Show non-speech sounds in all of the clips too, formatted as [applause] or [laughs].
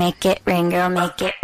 make it rain, girl, make it.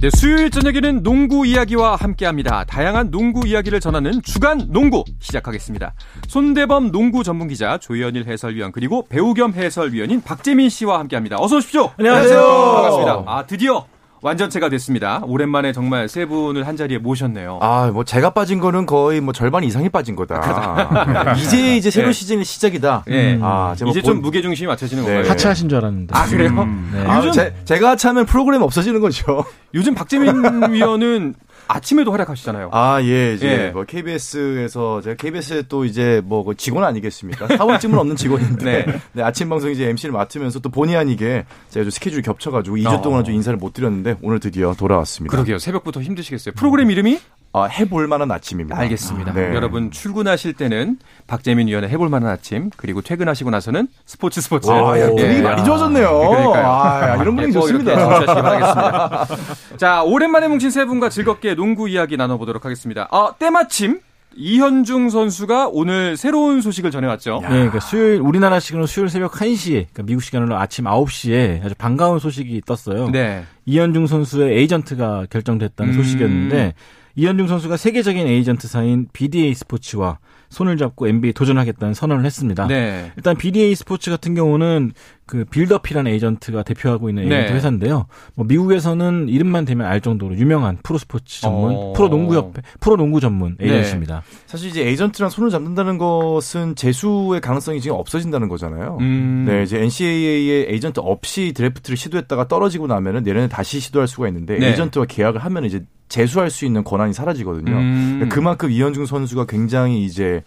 네, 수요일 저녁에는 농구 이야기와 함께합니다. 다양한 농구 이야기를 전하는 주간 농구 시작하겠습니다. 손대범 농구 전문 기자 조현일 해설위원 그리고 배우 겸 해설위원인 박재민 씨와 함께합니다. 어서 오십시오. 안녕하세요. 반갑습니다. 아 드디어 완전체가 됐습니다. 오랜만에 정말 세 분을 한 자리에 모셨네요. 아, 뭐 제가 빠진 거는 거의 뭐 절반 이상이 빠진 거다. [laughs] 이제 이제 새로운 네. 시즌의 시작이다. 예. 아, 제가 이제 본- 좀 무게 중심이 맞춰지는 네. 건가요? 하차하신 줄 알았는데. 아 그래요? 네. 아, 요즘 제, 제가 차면 프로그램 없어지는 거죠. 요즘 박재민 [laughs] 위원은 아침에도 활약하시잖아요. 아, 예, 이제 예. 뭐 KBS에서 제가 KBS에 또 이제 뭐그 직원 아니겠습니까? 사원쯤은 없는 직원인데 [laughs] 네. 네, 아침 방송 이제 MC를 맡으면서 또 본의 아니게 제가 좀 스케줄이 겹쳐가지고 2주 어. 동안 좀 인사를 못 드렸는데 오늘 드디어 돌아왔습니다. 그러게요. 새벽부터 힘드시겠어요. 프로그램 이름이? 아, 해볼 만한 아침입니다. 알겠습니다. 네. 여러분 출근하실 때는 박재민 위원의 해볼 만한 아침 그리고 퇴근하시고 나서는 스포츠 스포츠. 아, 야, 예. 분위기 많이 좋아졌네요. 그러니까요. 아, 야, 이런 분위기 꼭 이렇게 좋습니다. 정치하시기 바라겠습니다. 자, 오랜만에 뭉친 세 분과 즐겁게 농구 이야기 나눠보도록 하겠습니다. 아, 때마침 이현중 선수가 오늘 새로운 소식을 전해왔죠. 네, 그러니까 수요일 우리나라 시간으로 수요일 새벽 1시에, 그러니까 미국 시간으로 아침 9시에 아주 반가운 소식이 떴어요. 네. 이현중 선수의 에이전트가 결정됐다는 음. 소식이었는데 이현중 선수가 세계적인 에이전트사인 BDA 스포츠와 손을 잡고 NBA 도전하겠다는 선언을 했습니다. 네. 일단 BDA 스포츠 같은 경우는 그 빌 더피라는 에이전트가 대표하고 있는 에이전트 네. 회사인데요. 뭐 미국에서는 이름만 대면 알 정도로 유명한 프로 스포츠 전문, 어. 프로 농구 협회, 프로 농구 전문 네. 에이전트입니다. 사실 이제 에이전트랑 손을 잡는다는 것은 재수의 가능성이 지금 없어진다는 거잖아요. 음. 네, 이제 NCAA의 에이전트 없이 드래프트를 시도했다가 떨어지고 나면은 내년에 다시 시도할 수가 있는데 네. 에이전트와 계약을 하면 이제 재수할 수 있는 권한이 사라지거든요. 음. 그만큼 이현중 선수가 굉장히 이제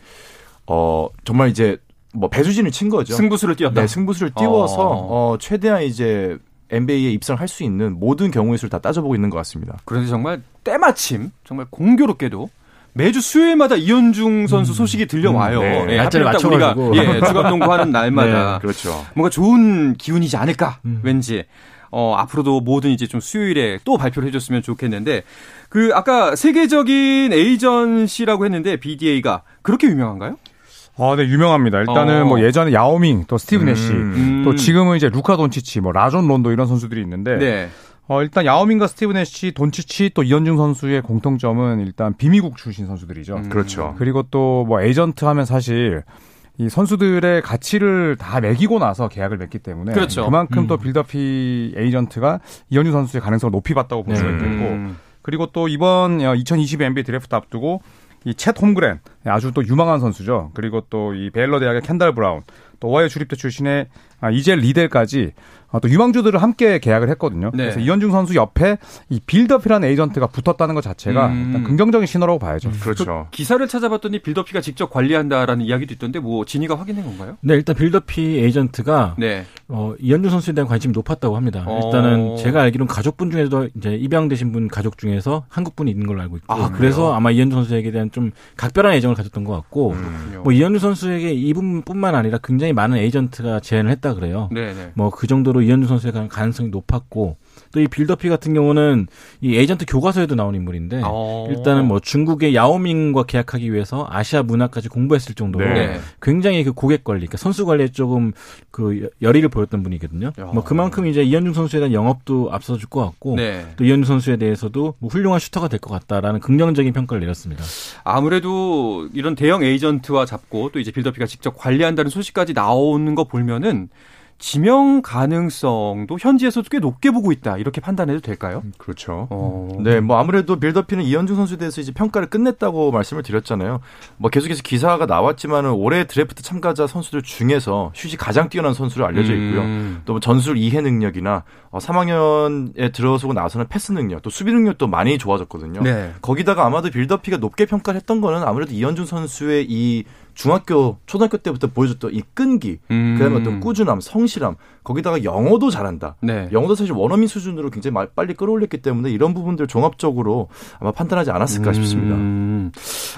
어 정말 이제 뭐 배수진을 친 거죠. 승부수를 띄웠다. 네, 승부수를 띄워서 어. 어, 최대한 이제 NBA에 입성할 수 있는 모든 경우의 수를 다 따져보고 있는 것 같습니다. 그런데 정말 때마침 정말 공교롭게도 매주 수요일마다 이현중 선수 소식이 들려와요. 음, 네. 예, 날짜를 맞춰가지고. 예, 주간 농구 하는 [laughs] 날마다 그렇죠. 뭔가 좋은 기운이지 않을까 음. 왠지 어 앞으로도 뭐든 이제 좀 수요일에 또 발표를 해줬으면 좋겠는데 그 아까 세계적인 에이전시라고 했는데 BDA가 그렇게 유명한가요? 아, 네, 유명합니다. 일단은 어. 뭐 예전에 야오밍, 또 스티브 내쉬, 음. 또 지금은 이제 루카 돈치치, 뭐 라존 론도 이런 선수들이 있는데, 네. 어, 일단 야오밍과 스티브 내쉬, 돈치치, 또 이현중 선수의 공통점은 일단 비미국 출신 선수들이죠. 음. 그렇죠. 그리고 또 뭐 에이전트 하면 사실 이 선수들의 가치를 다 매기고 나서 계약을 맺기 때문에 그렇죠. 만큼 음. 또 빌 더피 에이전트가 이현중 선수의 가능성을 높이 봤다고 볼 수가 네. 있겠고 음. 그리고 또 이번 2022 NBA 드래프트 앞두고 이 쳇 홈그렌 아주 또 유망한 선수죠. 그리고 또 이 베일러 대학의 켄달 브라운, 또 오하이오 주립대 출신의 아, 이제이 리델까지 아, 또 유망주들을 함께 계약을 했거든요. 네. 그래서 이현중 선수 옆에 이 빌 더피라는 에이전트가 붙었다는 것 자체가 음. 일단 긍정적인 신호라고 봐야죠. 그렇죠. 기사를 찾아봤더니 빌 더피가 직접 관리한다라는 이야기도 있던데 뭐 진위가 확인한 건가요? 네, 일단 빌더피 에이전트가 네. 어, 이현중 선수에 대한 관심이 높았다고 합니다. 어. 일단은 제가 알기로는 가족분 중에도 이제 입양되신 분 가족 중에서 한국 분이 있는 걸로 알고 있고 아, 그래서? 아마 이현중 선수에게 대한 좀 각별한 애정을 가졌던 것 같고 그렇군요. 뭐 이현중 선수에게 이분뿐만 아니라 굉장히 많은 에이전트가 제안을 했다 그래요. 네 네. 뭐그 정도로 이현중 선수에 대한 가능성이 높았고 또 이 빌더피 같은 경우는 이 에이전트 교과서에도 나온 인물인데 어. 일단은 뭐 중국의 야오밍과 계약하기 위해서 아시아 문화까지 공부했을 정도로 네. 굉장히 그 고객 관리, 그러니까 선수 관리에 조금 그 여- 열의를 보였던 분이거든요. 야. 뭐 그만큼 이제 이현중 선수에 대한 영업도 앞서줄 것 같고 네. 또 이현중 선수에 대해서도 뭐 훌륭한 슈터가 될 것 같다라는 긍정적인 평가를 내렸습니다. 아무래도 이런 대형 에이전트와 잡고 또 이제 빌더피가 직접 관리한다는 소식까지 나오는 거 보면은 지명 가능성도 현지에서도 꽤 높게 보고 있다 이렇게 판단해도 될까요? 그렇죠. 어. 네, 뭐 아무래도 빌더피는 이현중 선수에 대해서 이제 평가를 끝냈다고 말씀을 드렸잖아요. 뭐 계속해서 기사가 나왔지만은 올해 드래프트 참가자 선수들 중에서 슛이 가장 뛰어난 선수로 알려져 있고요. 음. 또뭐 전술 이해 능력이나 어, 3학년에 들어서고 나서는 패스 능력, 또 수비 능력도 많이 좋아졌거든요. 네. 거기다가 아마도 빌더피가 높게 평가를 했던 거는 아무래도 이현중 선수의 이 중학교, 초등학교 때부터 보여줬던 이 끈기, 음. 그다음에 어떤 꾸준함, 성실함, 거기다가 영어도 잘한다. 네. 영어도 사실 원어민 수준으로 굉장히 마- 빨리 끌어올렸기 때문에 이런 부분들 종합적으로 아마 판단하지 않았을까 싶습니다. 음.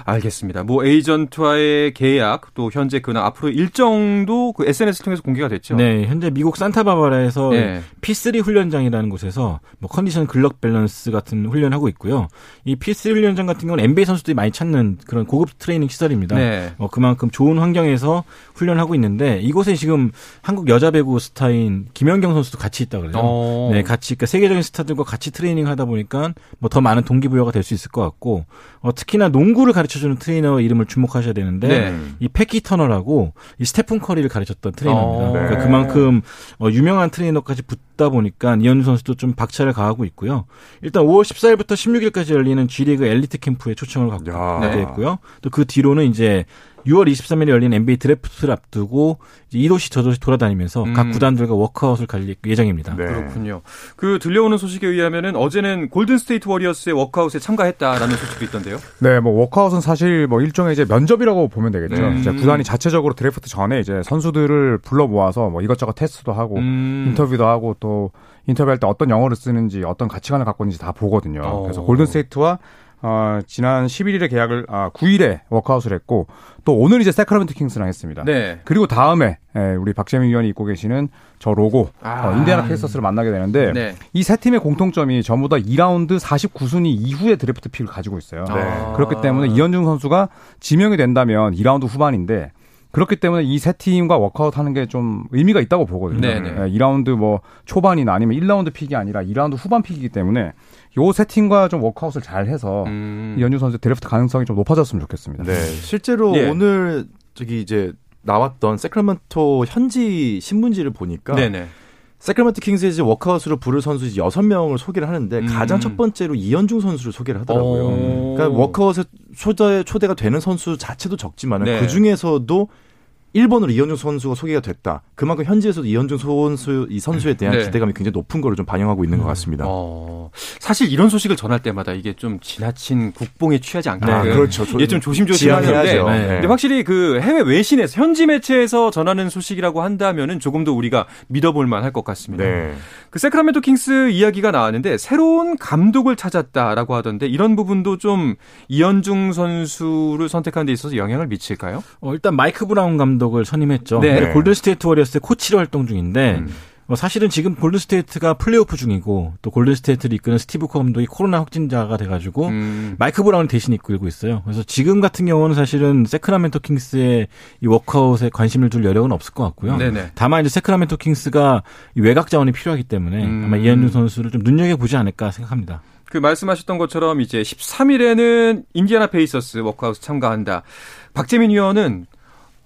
알겠습니다. 뭐 에이전트와의 계약 또 현재 그나 앞으로 일정도 그 SNS 통해서 공개가 됐죠. 네, 현재 미국 산타바바라에서 네. P3 훈련장이라는 곳에서 뭐 컨디션 근력 밸런스 같은 훈련을 하고 있고요. 이 P3 훈련장 같은 경우는 NBA 선수들이 많이 찾는 그런 고급 트레이닝 시설입니다. 네. 어, 그만큼 좋은 환경에서 훈련하고 있는데 이곳에 지금 한국 여자 배구 스타인 김연경 선수도 같이 있다 그래요. 어. 네, 같이 그러니까 세계적인 스타들과 같이 트레이닝 하다 보니까 뭐 더 많은 동기부여가 될 수 있을 것 같고 어, 특히나 농구를 가르쳐주는 트레이너 이름을 주목하셔야 되는데 네. 이 패키 터너라고 이 스테픈 커리를 가르쳤던 트레이너입니다. 어, 그러니까 네. 그만큼 어, 유명한 트레이너까지 붙다 보니까 이현중 선수도 좀 박차를 가하고 있고요. 일단 5월 14일부터 16일까지 열리는 G리그 엘리트 캠프에 초청을 받게. 됐고요. 또 그 뒤로는 이제 6월 23일에 열린 NBA 드래프트를 앞두고 이제 이 도시 저 도시 돌아다니면서 음. 각 구단들과 워크아웃을 갈 예정입니다. 네. 그렇군요. 그 들려오는 소식에 의하면은 어제는 골든 스테이트 워리어스의 워크아웃에 참가했다라는 소식도 있던데요. 네, 뭐 워크아웃은 사실 뭐 일종의 이제 면접이라고 보면 되겠죠. 네. 이제 구단이 자체적으로 드래프트 전에 이제 선수들을 불러 모아서 뭐 이것저것 테스트도 하고 음. 인터뷰도 하고 또 인터뷰할 때 어떤 영어를 쓰는지 어떤 가치관을 갖고 있는지 다 보거든요. 어. 그래서 골든 스테이트와 어, 지난 11일에 계약을 아 9일에 워크아웃을 했고 또 오늘 이제 세크라멘토 킹스랑 했습니다. 네. 그리고 다음에 예, 우리 박재민 위원이 입고 계시는 저 로고 아. 어, 인디애나 페이서스를 만나게 되는데 네. 이 세 팀의 공통점이 전부 다 2라운드 49순위 이후의 드래프트 pick을 가지고 있어요. 네. 그렇기 때문에 이현중 선수가 지명이 된다면 2라운드 후반인데 그렇기 때문에 이 세 팀과 워크아웃 하는 게 좀 의미가 있다고 보거든요. 네네. 예, 2라운드 뭐 초반이나 아니면 1라운드 pick이 아니라 2라운드 후반 pick이기 때문에 요 세 팀과 좀 워크아웃을 잘 해서 음. 이현중 선수 드래프트 가능성이 좀 높아졌으면 좋겠습니다. 네. 실제로 예. 오늘 저기 이제 나왔던 세크라멘토 현지 신문지를 보니까 네네. 세크라멘토 킹스의 이제 워크아웃으로 부를 선수 이제 여섯 명을 소개를 하는데 음. 가장 첫 번째로 이현중 선수를 소개를 하더라고요. 어. 그러니까 워크아웃에 초대, 초대가 되는 선수 자체도 적지만 네. 그 중에서도 1번으로 이현중 선수가 소개가 됐다. 그만큼 현지에서도 이현중 선수 이 선수에 대한 네. 기대감이 굉장히 높은 거를 좀 반영하고 있는 것 같습니다. 어, 사실 이런 소식을 전할 때마다 이게 좀 지나친 국뽕에 취하지 않게 아, 그렇죠. 이게 좀 조심조심하는데 지양해야죠. 네. 근데 확실히 그 해외 외신에서 현지 매체에서 전하는 소식이라고 한다면은 조금 더 우리가 믿어볼 만할 것 같습니다. 네. 그 세크라멘토 킹스 이야기가 나왔는데 새로운 감독을 찾았다라고 하던데 이런 부분도 좀 이현중 선수를 선택하는 데 있어서 영향을 미칠까요? 어, 일단 마이크 브라운 감독을 선임했죠. 네. 네, 골든스테이트 워리어스의 코치로 활동 중인데 음. 뭐 사실은 지금 골든스테이트가 플레이오프 중이고 또 골든스테이트를 이끄는 스티브 커 감독이 코로나 확진자가 돼가지고 음. 마이크 브라운을 대신 이끌고 있어요. 그래서 지금 같은 경우는 사실은 세크라멘토 킹스의 이 워크아웃에 관심을 둘 여력은 없을 것 같고요. 네네. 다만 이제 세크라멘토 킹스가 이 외곽 자원이 필요하기 때문에 음. 아마 이현중 선수를 좀 눈여겨 보지 않을까 생각합니다. 그 말씀하셨던 것처럼 이제 13일에는 인디아나 페이서스 워크아웃 참가한다. 박재민 위원은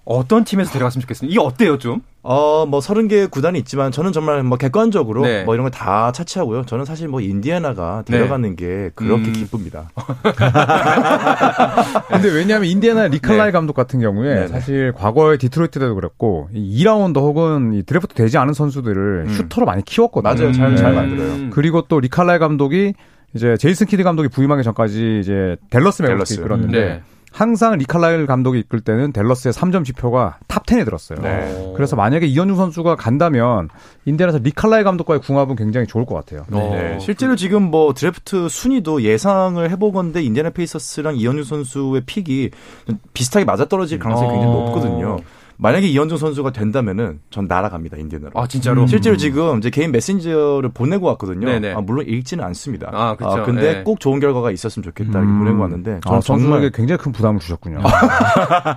어떤 팀에서 데려갔으면 좋겠습니다. 이게 어때요, 좀? 어, 뭐 서른 개 구단이 있지만 저는 정말 뭐 객관적으로 네. 뭐 이런 거다 차치하고요. 저는 사실 뭐 인디애나가 데려가는 게 그렇게 음. 기쁩니다. [laughs] 근데 왜냐하면 인디애나 릭 칼라일 네. 감독 같은 경우에 네네. 사실 과거에 디트로이트 때도 그랬고 이 2라운드 혹은 이 드래프트 되지 않은 선수들을 음. 슈터로 많이 키웠거든요. 맞아요. 잘, 네. 잘 만들어요. 그리고 또 릭 칼라일 감독이 이제 제이슨 키드 감독이 부임하기 전까지 이제 매버릭스 댈러스. 이끌었는데 네. 항상 릭 칼라일 감독이 이끌 때는 댈러스의 3점 지표가 top 10에 들었어요. 네. 그래서 만약에 이현중 선수가 간다면 인디애나에서 릭 칼라일 감독과의 궁합은 굉장히 좋을 것 같아요. 어, 네. 실제로 지금 뭐 드래프트 순위도 예상을 해보건데 인디애나 페이서스랑 이현중 선수의 pick이 좀 비슷하게 맞아떨어질 가능성이 굉장히 어. 높거든요. 만약에 이현중 선수가 된다면은 전 날아갑니다 인디애나로. 아, 진짜로? 실제로 지금 이제 개인 메신저를 보내고 왔거든요. 네네. 아, 물론 읽지는 않습니다. 아, 그쵸. 근데 네. 꼭 좋은 결과가 있었으면 좋겠다 이렇게 음. 보내고 왔는데 아, 정말 굉장히 큰 부담을 주셨군요.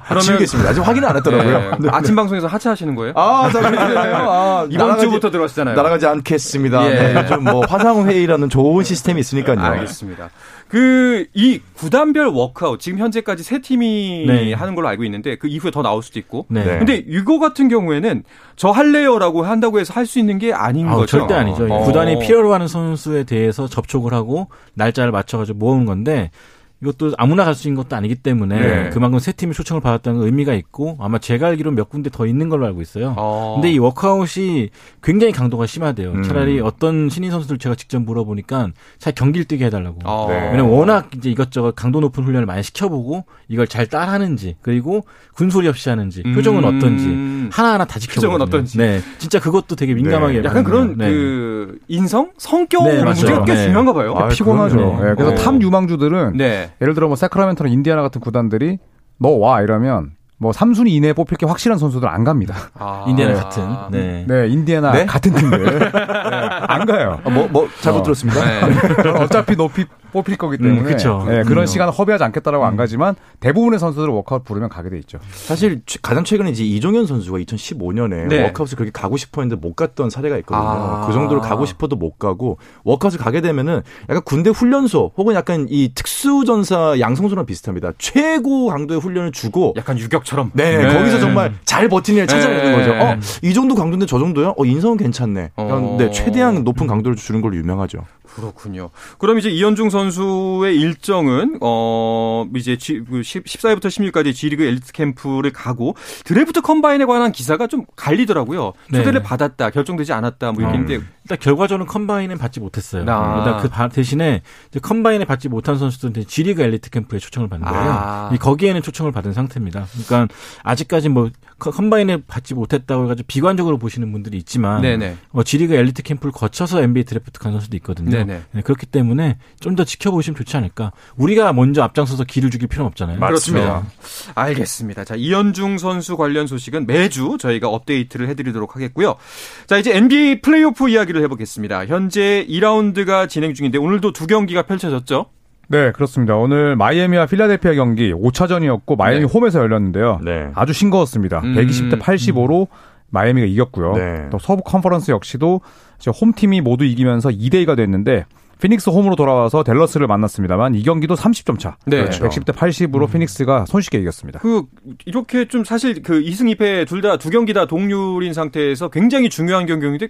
그러면 지우겠습니다. 아직 확인 안 했더라고요. 네. 네. 아침 방송에서 하차하시는 거예요? 아. 아, [laughs] 이번 날아가지- 주부터 들어왔잖아요. 날아가지 않겠습니다. 예. 네, 요즘 뭐 화상 회의라는 좋은 시스템이 있으니까요. 알겠습니다. 그 이 구단별 워크아웃 지금 현재까지 세 팀이 네. 하는 걸로 알고 있는데 그 이후에 더 나올 수도 있고. 네. 네. 근데 이거 같은 경우에는 저 할래요라고 한다고 해서 할 수 있는 게 아닌 아우, 거죠. 절대 아니죠. 어. 구단이 필요로 하는 선수에 대해서 접촉을 하고 날짜를 맞춰가지고 모으는 건데 이것도 아무나 갈 수 있는 것도 아니기 때문에 네. 그만큼 세 팀이 초청을 받았다는 건 의미가 있고 아마 제가 알기로 몇 군데 더 있는 걸로 알고 있어요. 어. 근데 이 워크아웃이 굉장히 강도가 심하대요. 음. 차라리 어떤 신인 선수들 제가 직접 물어보니까 차라리 경기를 뛰게 해달라고. 어. 네. 왜냐면 워낙 이제 이것저것 강도 높은 훈련을 많이 시켜보고 이걸 잘 따라하는지 그리고 군소리 없이 하는지 표정은 음. 어떤지 하나하나 다 지켜보고 표정은 어떤지. 네, 진짜 그것도 되게 민감하게 약간 그런 보거든요. 네. 그 인성, 성격 네, 문제가. 꽤 네. 중요한가 봐요. 아, 피곤하죠. 예, 그래서 어. 탑 유망주들은 네. 네. 예를 들어 뭐 새크라멘토나 인디아나 같은 구단들이 너 와 이러면 뭐 3순위 이내에 뽑힐 게 확실한 선수들 안 갑니다. 아. 인디아나 네. 같은. 네. 네, 인디아나 네? 같은 팀들 [laughs] 네, 안 가요. 뭐, 뭐, 잘못 어. 들었습니다. 네. 저는 어차피 높이 뽑힐 거기 때문에 음, 그쵸. 네, 그런 음. 시간을 허비하지 않겠다라고 안 가지만 대부분의 선수들은 워크아웃 부르면 가게 돼 있죠. 사실 최- 가장 최근에 이제 이종현 선수가 2015년에 네. workout을 그렇게 가고 싶어 했는데 못 갔던 사례가 있거든요. 아. 그 정도로 가고 싶어도 못 가고 workout을 가게 되면은 약간 군대 훈련소 혹은 약간 이 특수전사 양성소랑 비슷합니다. 최고 강도의 훈련을 주고 약간 유격 처럼. 네, 네. 거기서 정말 잘 버티는 찾아내는 네. 거죠. 어, 이 정도 강도인데 저 정도요? 어, 인성은 괜찮네. 어. 네, 최대한 높은 강도를 주는 걸로 유명하죠. 그렇군요. 그럼 이제 이현중 선수의 일정은 어 이제 G, 그 10, 14일부터 16일까지 G리그 엘리트 캠프를 가고 드래프트 combine에 관한 기사가 좀 갈리더라고요. 네. 초대를 받았다, 결정되지 않았다 뭐 이렇게 음. 했는데 일단 결과적으로는 combine은 받지 못했어요. 아. 일단 그 바- 대신에 이제 combine에 받지 못한 선수들은 이제 G리그 엘리트 캠프에 초청을 받는 거예요. 아. 이 거기에는 초청을 받은 상태입니다. 그러니까 아직까지 뭐 커- combine에 받지 못했다고 해가지고 비관적으로 보시는 분들이 있지만 네네. 어, G리그 엘리트 캠프를 거쳐서 NBA 드래프트 간 선수도 있거든요. 네네. 네, 그렇기 때문에 좀 더 지켜보시면 좋지 않을까. 우리가 먼저 앞장서서 기를 죽일 필요는 없잖아요. 그렇습니다. 알겠습니다. 자, 이현중 선수 관련 소식은 매주 저희가 업데이트를 해드리도록 하겠고요. 자, 이제 NBA 플레이오프 이야기를 해보겠습니다. 현재 2라운드가 진행 중인데 오늘도 두 경기가 펼쳐졌죠? 네, 그렇습니다. 오늘 마이애미와 필라델피아 경기 5차전이었고 마이애미 네. 홈에서 열렸는데요. 네. 아주 싱거웠습니다. 음. 120대 85로 마이애미가 이겼고요. 네. 또 서부 컨퍼런스 역시도 홈팀이 모두 이기면서 2대 2가 됐는데 피닉스 홈으로 돌아와서 댈러스를 만났습니다만 이 경기도 30점 차. 네. 그렇죠. 110대 80으로 피닉스가 손쉽게 이겼습니다. 그 이렇게 좀 사실 그 2승 2패 둘 다 두 경기 다 동률인 상태에서 굉장히 중요한 경기인데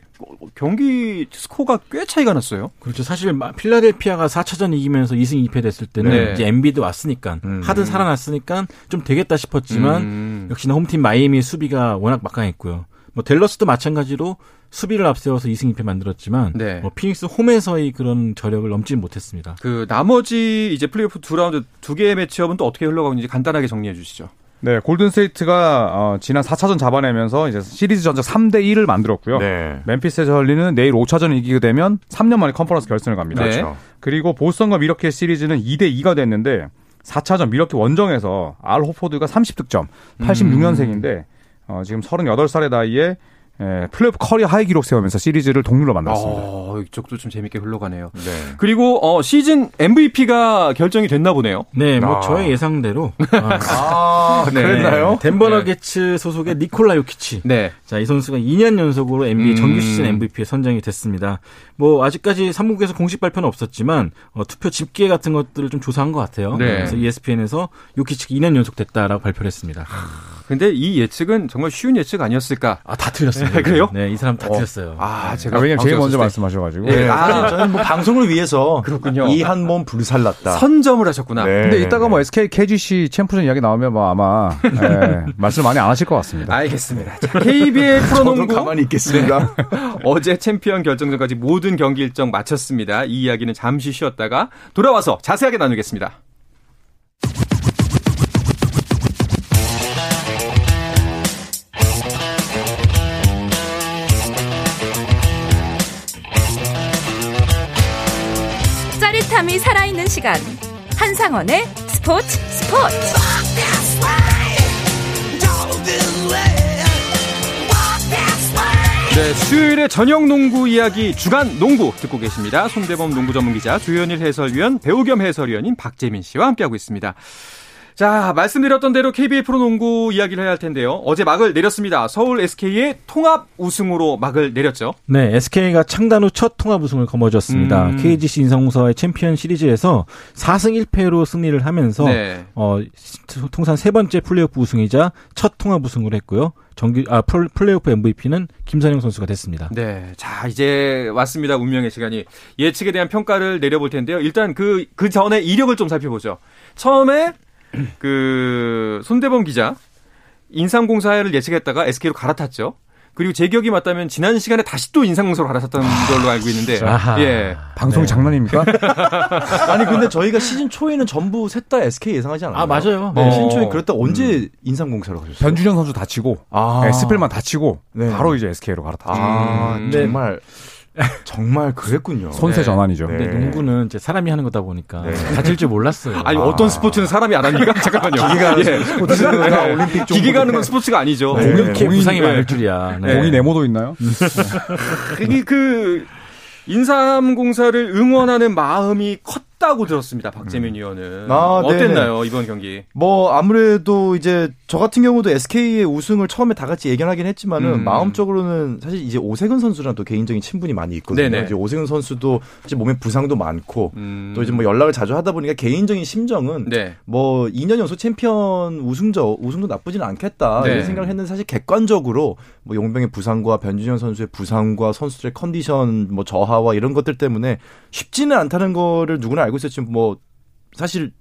경기 스코어가 꽤 차이가 났어요. 그렇죠. 사실 마- 필라델피아가 4차전 이기면서 2승 2패 됐을 때는 네. 이제 엠비드 왔으니까 음. 하든 살아났으니까 좀 되겠다 싶었지만 음. 역시나 홈팀 마이애미 수비가 워낙 막강했고요. 뭐 댈러스도 마찬가지로 수비를 앞세워서 2승 2패 만들었지만 네. 뭐 피닉스 홈에서의 그런 저력을 넘지는 못했습니다. 그 나머지 이제 플레이오프 두 라운드 두 개의 matchup은 또 어떻게 흘러가고 있는지 간단하게 정리해 주시죠. 네, 골든 스테이트가 어, 지난 4차전 잡아내면서 이제 시리즈 전적 3대 1을 만들었고요. 네. 멤피스의 저울리는 내일 5차전 이기게 되면 3년 만에 컨퍼런스 결승을 갑니다. 네. 그렇죠. 그리고 보스턴과 밀워키 시리즈는 2대 2가 됐는데 4차전 밀워키 원정에서 알 호포드가 30득점, 86년생인데 어, 지금 38살의 나이에 에, 플레이오프 career high 기록 세우면서 시리즈를 동률로 만들었습니다. 어, 이쪽도 좀 재밌게 흘러가네요. 네. 그리고 어, 시즌 MVP가 결정이 됐나 보네요. 네, 뭐 아. 저의 예상대로 아, [laughs] 아, 네. 그랬나요? 덴버 너게츠 소속의 니콜라 요키치. 네. 자, 이 선수가 2년 연속으로 NBA 음. 정규 시즌 MVP에 선정이 됐습니다. 뭐 아직까지 사무국에서 공식 발표는 없었지만 어, 투표 집계 같은 것들을 좀 조사한 것 같아요. 네. 그래서 ESPN에서 요키치가 2년 연속 됐다라고 발표를 했습니다. 근데 이 예측은 정말 쉬운 예측 아니었을까? 아, 다 틀렸습니다. 네, [laughs] 그래요? 네, 이 사람 다 틀렸어요. 아, 아, 제가 왜냐면 제일 먼저 말씀하셔가지고. 예. 네, 아. 사실 저는 뭐 방송을 위해서 그렇군요. 이 한 몸 불살랐다. 때 선점을 하셨구나. 네. 근데 이따가 뭐 SK KGC 챔프전 이야기 나오면 뭐 아마 예, [laughs] 말씀 많이 안 하실 것 같습니다. 알겠습니다. 자, KBL [laughs] 프로농구 가만히 있겠습니다. 어제 챔피언 결정전까지 모든 경기 일정 마쳤습니다. 이 이야기는 잠시 쉬었다가 돌아와서 자세하게 나누겠습니다. 살아있는 시간 한상원의 스포츠 스포츠 네, 수요일에 저녁 농구 이야기 주간 농구 듣고 계십니다. 손대범 농구 전문 기자, 조현일 해설위원, 배우 겸 해설위원인 박재민 씨와 함께하고 있습니다. 자, 말씀드렸던 대로 KBL 프로농구 이야기를 해야 할 텐데요. 어제 막을 내렸습니다. 서울 SK의 통합 우승으로 막을 내렸죠. 네, SK가 창단 후 첫 통합 우승을 거머쥐었습니다. 음. KGC 인상공사와의 챔피언 시리즈에서 4승 1패로 승리를 하면서 네. 어, 통산 세 번째 플레이오프 우승이자 첫 통합 우승을 했고요. 정규 아 플- 플레이오프 MVP는 김선영 선수가 됐습니다. 네. 자, 이제 왔습니다. 운명의 시간이. 예측에 대한 평가를 내려볼 텐데요. 일단 그, 그 전에 이력을 좀 살펴보죠. 처음에 [clears throat] 그 손대범 기자 인삼공사를 예측했다가 SK로 갈아탔죠. 그리고 제 기억이 맞다면 지난 시간에 다시 또 인삼공사로 갈아탔던 걸로 알고 있는데. 아하. 예. 방송이 네. 장난입니까? [laughs] 아니 근데 저희가 시즌 초에는 전부 셋 다 SK 예상하지 않았나요? 아, 맞아요. 네, 어. 시즌 초에 그랬다 언제 인삼공사로 가셨어요? 변준현 선수 다치고 아. 네, 스펠만 다치고 네. 바로 이제 SK로 갈아탔죠. 아 음. 정말 정말 그랬군요. 손세 네. 전환이죠. 네. 근데 농구는 이제 사람이 하는 거다 보니까 네. 다칠 줄 몰랐어요. [laughs] 아니 어떤 스포츠는 사람이 안 합니까? [laughs] 잠깐만요. 기계가 예. 스포츠가 [laughs] 올림픽 기계가 하는 건 스포츠가 아니죠. 네. 이렇게 공인- 부상이 네. 많을 줄이야. 네. 공이 네모도 있나요? 이게 그 인삼공사를 응원하는 마음이 컸 다고 들었습니다. 박재민 위원은 아, 네. 어땠나요 이번 경기? 뭐 아무래도 이제 저 같은 경우도 SK의 우승을 처음에 다 같이 예견하긴 했지만은 음. 마음적으로는 사실 이제 오세근 선수랑 또 개인적인 친분이 많이 있거든요. 네네. 이제 오세근 선수도 사실 몸에 부상도 많고 음. 또 이제 뭐 연락을 자주 하다 보니까 개인적인 심정은 네. 뭐 2년 연속 챔피언 우승저 우승도 나쁘진 않겠다 네. 이런 생각을 했는데 사실 객관적으로 뭐 용병의 부상과 변준현 선수의 부상과 선수들의 컨디션 뭐 저하와 이런 것들 때문에 쉽지는 않다는 거를 누구나 알고 있었지만 뭐 사실 좀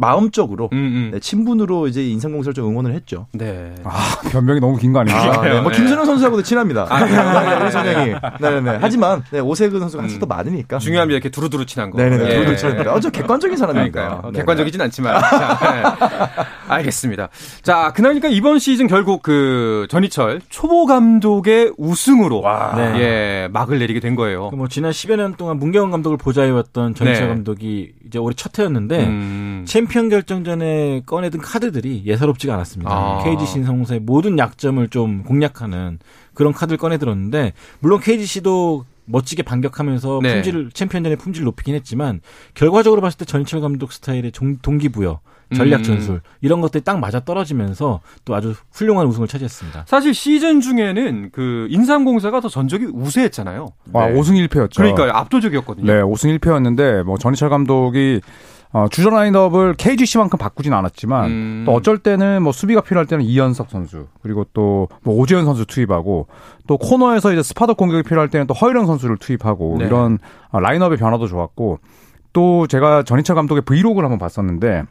마음적으로 음, 음. 네, 친분으로 이제 인상공사를 좀 응원을 했죠. 네. 아, 변명이 너무 긴 거 아닙니까? 아, 네. 뭐 네. 김선영 선수하고도 친합니다. 아, 네, 네, [laughs] 우리 선영이. 네네. 하지만 네, 오세근 선수가 한수도 많으니까. 중요합니다. 이렇게 두루두루 친한 거. 네네네. 예. 두루두루 친합니다. 어저 객관적인 사람이니까. 네네. 객관적이진 않지만. 자, 네. [laughs] 알겠습니다. 자, 그나니까 이번 시즌 결국 그 전희철 초보 감독의 우승으로 네. 예, 막을 내리게 된 거예요. 그뭐 지난 10여 년 동안 문경원 감독을 보좌해왔던 전희철 네. 감독이 이제 올해 첫 해였는데 음. 챔 피언 결정전에 꺼내든 카드들이 예사롭지가 않았습니다. 아. KG 신성사의 모든 약점을 좀 공략하는 그런 카드를 꺼내들었는데 물론 KGC도 멋지게 반격하면서 네. 품질을 챔피언전의 품질을 높이긴 했지만 결과적으로 봤을 때 전희철 감독 스타일의 종- 동기부여, 전략 음. 전술 이런 것들이 딱 맞아 떨어지면서 또 아주 훌륭한 우승을 차지했습니다. 사실 시즌 중에는 그 인삼공사가 더 전적이 우세했잖아요. 와, 네. 5승 1패였죠. 그러니까요. 압도적이었거든요. 네, 5승 1패였는데 뭐 전희철 감독이 어, 주전 라인업을 KGC만큼 바꾸진 않았지만 음. 또 어쩔 때는 뭐 수비가 필요할 때는 이현석 선수 그리고 또 뭐 오재현 선수 투입하고 또 코너에서 이제 spot-up 공격이 필요할 때는 또 허일영 선수를 투입하고 네. 이런 어, 라인업의 변화도 좋았고 또 제가 전희철 감독의 브이로그를 한번 봤었는데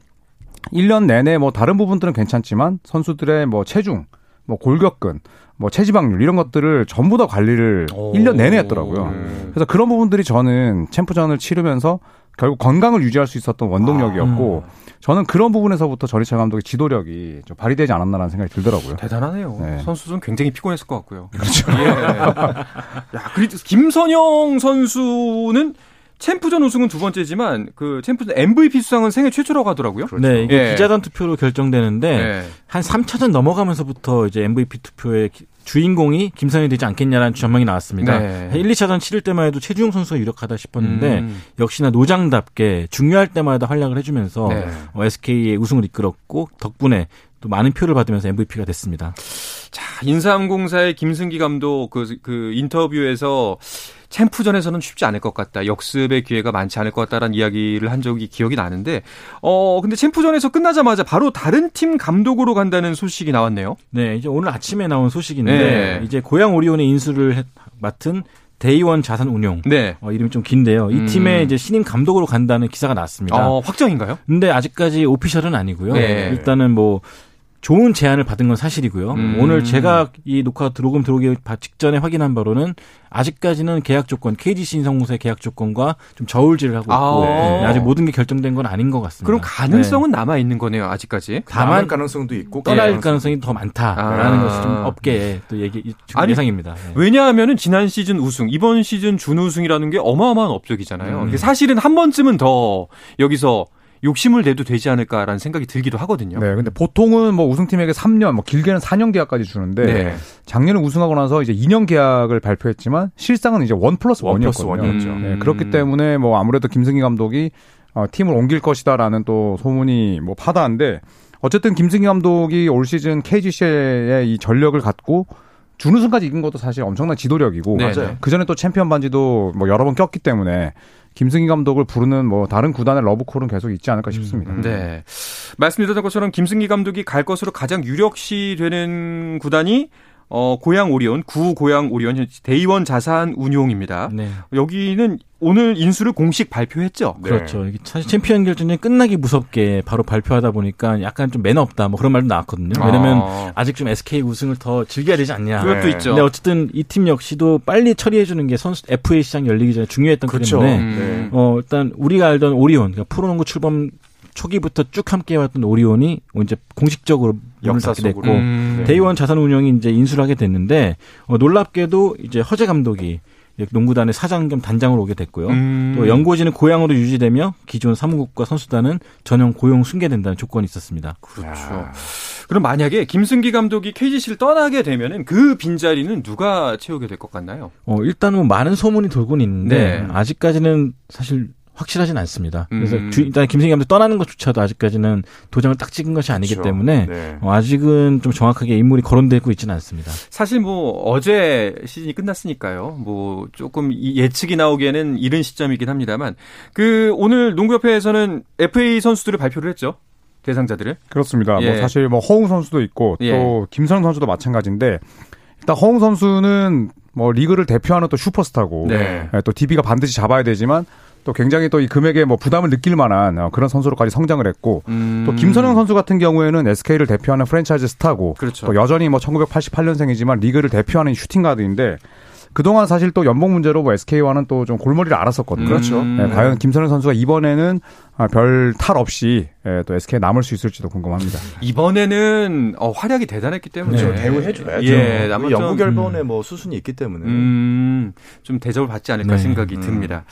1년 내내 뭐 다른 부분들은 괜찮지만 선수들의 뭐 체중, 뭐 골격근, 뭐 체지방률 이런 것들을 전부 다 관리를 오. 1년 내내 했더라고요. 음. 그래서 그런 부분들이 저는 챔프전을 치르면서 결국 건강을 유지할 수 있었던 원동력이었고 저는 그런 부분에서부터 전희철 감독의 지도력이 좀 발휘되지 않았나라는 생각이 들더라고요. 대단하네요. 네. 선수들은 굉장히 피곤했을 것 같고요. 그렇죠. 예. 야, 그리고 김선영 선수는 챔프전 우승은 두 번째지만 그 챔프전 MVP 수상은 생애 최초라고 하더라고요. 네, 이게 예. 기자단 투표로 결정되는데 네. 한 3차전 넘어가면서부터 이제 MVP 투표의 기- 주인공이 김선이 되지 않겠냐라는 전망이 나왔습니다. 네. 1, 2차전 치를 때만 해도 최주용 선수가 유력하다 싶었는데 음. 역시나 노장답게 중요할 때마다 활약을 해주면서 네. 어, SK의 우승을 이끌었고 덕분에 또 많은 표를 받으면서 MVP가 됐습니다. 자, 인삼공사의 김승기 감독 그, 그 인터뷰에서 챔프전에서는 쉽지 않을 것 같다. 역습의 기회가 많지 않을 것 같다라는 이야기를 한 적이 기억이 나는데, 어, 근데 챔프전에서 끝나자마자 바로 다른 팀 감독으로 간다는 소식이 나왔네요. 네, 이제 오늘 아침에 나온 소식인데 네. 이제 고양 오리온의 인수를 했- 맡은 데이원 자산 운용. 네. 어, 이름이 좀 긴데요. 이 음. 팀의 이제 신임 감독으로 간다는 기사가 나왔습니다. 어, 확정인가요? 근데 아직까지 오피셜은 아니고요. 네. 일단은 뭐 좋은 제안을 받은 건 사실이고요. 음. 오늘 제가 이 녹화 들어오금 들어오기 바- 직전에 확인한 바로는 아직까지는 계약 조건, KGC 인성공사의 계약 조건과 좀 저울질을 하고 있고 아. 네, 아직 모든 게 결정된 건 아닌 것 같습니다. 그럼 가능성은 남아 있는 거네요, 아직까지. 다만 가능성도 있고 떠날 가능성도 가능성이 더 많다라는 아. 것이 좀 업계의 또 얘기 아니, 예상입니다. 네. 왜냐하면은 지난 시즌 우승, 이번 시즌 준우승이라는 게 어마어마한 업적이잖아요. 음. 사실은 한 번쯤은 더 여기서 욕심을 내도 되지 않을까라는 생각이 들기도 하거든요. 네, 근데 보통은 뭐 우승팀에게 3년, 뭐 길게는 4년 계약까지 주는데 네. 작년에 우승하고 나서 이제 2년 계약을 발표했지만 실상은 이제 one plus one plus one이었거든요. one이었죠. 음. 네, 그렇기 때문에 뭐 아무래도 김승기 감독이 어, 팀을 옮길 것이다라는 또 소문이 뭐 파다한데 어쨌든 김승기 감독이 올 시즌 KGC의 이 전력을 갖고 준우승까지 이끈 것도 사실 엄청난 지도력이고 네, 맞아요. 그 전에 또 챔피언 반지도 뭐 여러 번 꼈기 때문에 김승기 감독을 부르는 뭐 다른 구단의 러브콜은 계속 있지 않을까 싶습니다. 음. 네. 말씀드렸던 것처럼 김승기 감독이 갈 것으로 가장 유력시 되는 구단이 어, 고양 오리온, 구 고양 오리온, 데이원 자산 운용입니다. 네. 여기는 오늘 인수를 공식 발표했죠. 네. 그렇죠. 사실 챔피언 결정전이 끝나기 무섭게 바로 발표하다 보니까 약간 좀 매너 없다 뭐 그런 말도 나왔거든요. 왜냐면 아, 아직 좀 SK 우승을 더 즐겨야 되지 않냐. 그것도 네. 있죠. 근데 어쨌든 이 팀 역시도 빨리 처리해 주는 게 선수 FA 시장 열리기 전에 중요했던 그렇죠. 때문에 음. 어 일단 우리가 알던 오리온 그러니까 프로농구 출범 초기부터 쭉 함께 해왔던 오리온이 이제 공식적으로 역사 닫게 됐고. 음. 데이원 자산 운영이 이제 인수를 하게 됐는데 어, 놀랍게도 이제 허재 감독이 농구단의 사장 겸 단장으로 오게 됐고요. 음. 또 연고지는 고향으로 유지되며 기존 사무국과 선수단은 전용 고용 승계된다는 조건이 있었습니다. 그렇죠. 그럼 만약에 김승기 감독이 KGC를 떠나게 되면은 그 빈자리는 누가 채우게 될 것 같나요? 어, 일단 뭐 많은 소문이 돌고는 있는데 네. 아직까지는 사실 확실하진 않습니다. 그래서 음. 주- 일단 김승기 감독 떠나는 것조차도 아직까지는 도장을 딱 찍은 것이 아니기 그렇죠. 때문에 네. 어, 아직은 좀 정확하게 인물이 거론되고 있지는 않습니다. 사실 뭐 어제 시즌이 끝났으니까요. 뭐 조금 이 예측이 나오기에는 이른 시점이긴 합니다만 그 오늘 농구협회에서는 FA 선수들을 발표를 했죠. 대상자들을. 그렇습니다. 예. 뭐 사실 뭐 허웅 선수도 있고 예. 또 김선우 선수도 마찬가지인데 일단 허웅 선수는 뭐 리그를 대표하는 또 슈퍼스타고 네. 예, 또 DB가 반드시 잡아야 되지만 또 굉장히 또 이 금액에 뭐 부담을 느낄 만한 어, 그런 선수로까지 성장을 했고 음. 또 김선영 선수 같은 경우에는 SK를 대표하는 프랜차이즈 스타고 그렇죠. 또 여전히 뭐 1988년생이지만 리그를 대표하는 슈팅 가드인데 그동안 사실 또 연봉 문제로 뭐 SK와는 또 좀 골머리를 앓았었거든요. 그렇죠. 예, 과연 김선영 선수가 이번에는 아, 별탈 없이 예, 또 SK에 남을 수 있을지도 궁금합니다. 이번에는 어, 활약이 대단했기 때문에 그렇죠. 대우해줘야죠. 예, 그 아마 연구 좀- 결번에 뭐 수순이 있기 때문에. 음, 좀 대접을 받지 않을까 네. 생각이 음. 듭니다.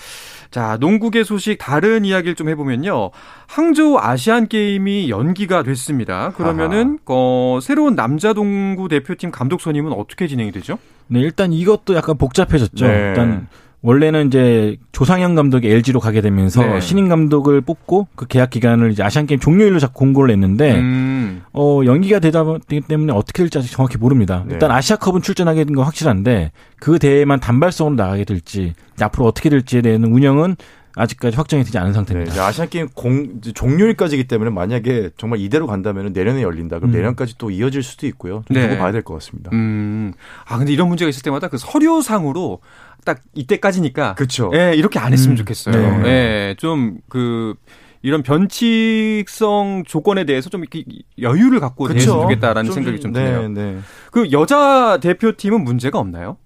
자, 농구계 소식 다른 이야기를 좀 해보면요. 항저우 아시안 게임이 연기가 됐습니다. 그러면은 어, 새로운 남자 농구 대표팀 감독 선임은 어떻게 진행이 되죠? 네, 일단 이것도 약간 복잡해졌죠. 네. 일단 원래는 이제 조상현 감독이 LG로 가게 되면서 네. 신인 감독을 뽑고 그 계약 기간을 이제 아시안 게임 종료일로 자꾸 공고를 냈는데 음, 어 연기가 되다 되기 때문에 어떻게 될지 아직 정확히 모릅니다. 네. 일단 아시아컵은 출전하게 된 건 확실한데 그 대회만 단발성으로 나가게 될지 앞으로 어떻게 될지에 대한 운영은 아직까지 확정이 되지 않은 네, 상태입니다. 이제 아시안 게임 공 이제 종료일까지기 때문에 만약에 정말 이대로 간다면 내년에 열린다. 그럼 음. 내년까지 또 이어질 수도 있고요. 좀 네. 두고 봐야 될 것 같습니다. 음. 아, 근데 이런 문제가 있을 때마다 그 서류상으로 딱 이때까지니까. 그렇죠. 예, 이렇게 안 했으면 음. 좋겠어요. 네. 예, 좀 그, 이런 변칙성 조건에 대해서 좀 이렇게 여유를 갖고 좀- 생각이 좀 네, 드네요. 네. 그 여자 대표팀은 문제가 없나요?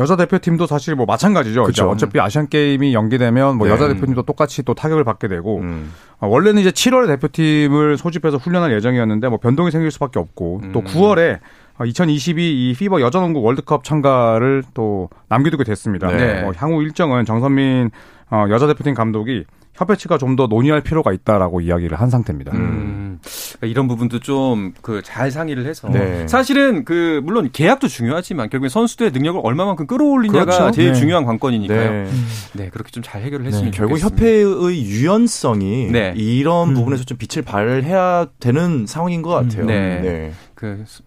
여자 대표팀도 사실 뭐 마찬가지죠. 그쵸. 이제 어차피 아시안 게임이 연기되면 뭐 네. 여자 대표팀도 똑같이 또 타격을 받게 되고 음. 어, 원래는 이제 7월에 대표팀을 소집해서 훈련할 예정이었는데 뭐 변동이 생길 수밖에 없고 또 음. 9월에 2022 FIBA 여자농구 월드컵 참가를 또 남겨두게 됐습니다. 네. 어, 향후 일정은 정선민 어, 여자 대표팀 감독이 협회 측과 좀 더 논의할 필요가 있다라고 이야기를 한 상태입니다. 음. 그러니까 이런 부분도 좀 그 잘 상의를 해서 네. 사실은 그 물론 계약도 중요하지만 결국엔 선수들의 능력을 얼마만큼 끌어올리냐가 그렇죠. 제일 네. 중요한 관건이니까요. 네. 네. 그렇게 좀 잘 해결을 했으면 네, 결국 좋겠습니다. 협회의 유연성이 네. 이런 음. 부분에서 좀 빛을 발해야 되는 상황인 것 같아요. 음, 네. 그 스- 스-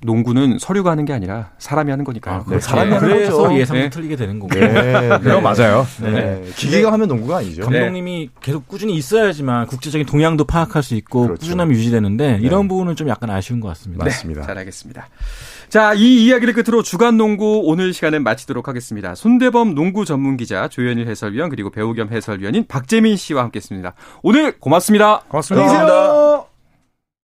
농구는 서류가 하는 게 아니라 사람이 하는 거니까요. 아, 네, 사람이 예. 하는 그래서 거죠. 예상도 네. 틀리게 되는 거고. 네. 네. [laughs] 그건 맞아요. 네. 기계가 하면 농구가 아니죠. 감독님이 계속 꾸준히 있어야지만 국제적인 동향도 파악할 수 있고 그렇죠. 꾸준함이 유지되는데 이런 부분은 좀 약간 아쉬운 것 같습니다. 맞습니다. 잘 알겠습니다. 자, 이 이야기를 끝으로 주간 농구 오늘 시간은 마치도록 하겠습니다. 손대범 농구 전문 기자 조현일 해설위원 그리고 배우 겸 해설위원인 박재민 씨와 함께했습니다. 오늘 고맙습니다. 고맙습니다. 감사합니다.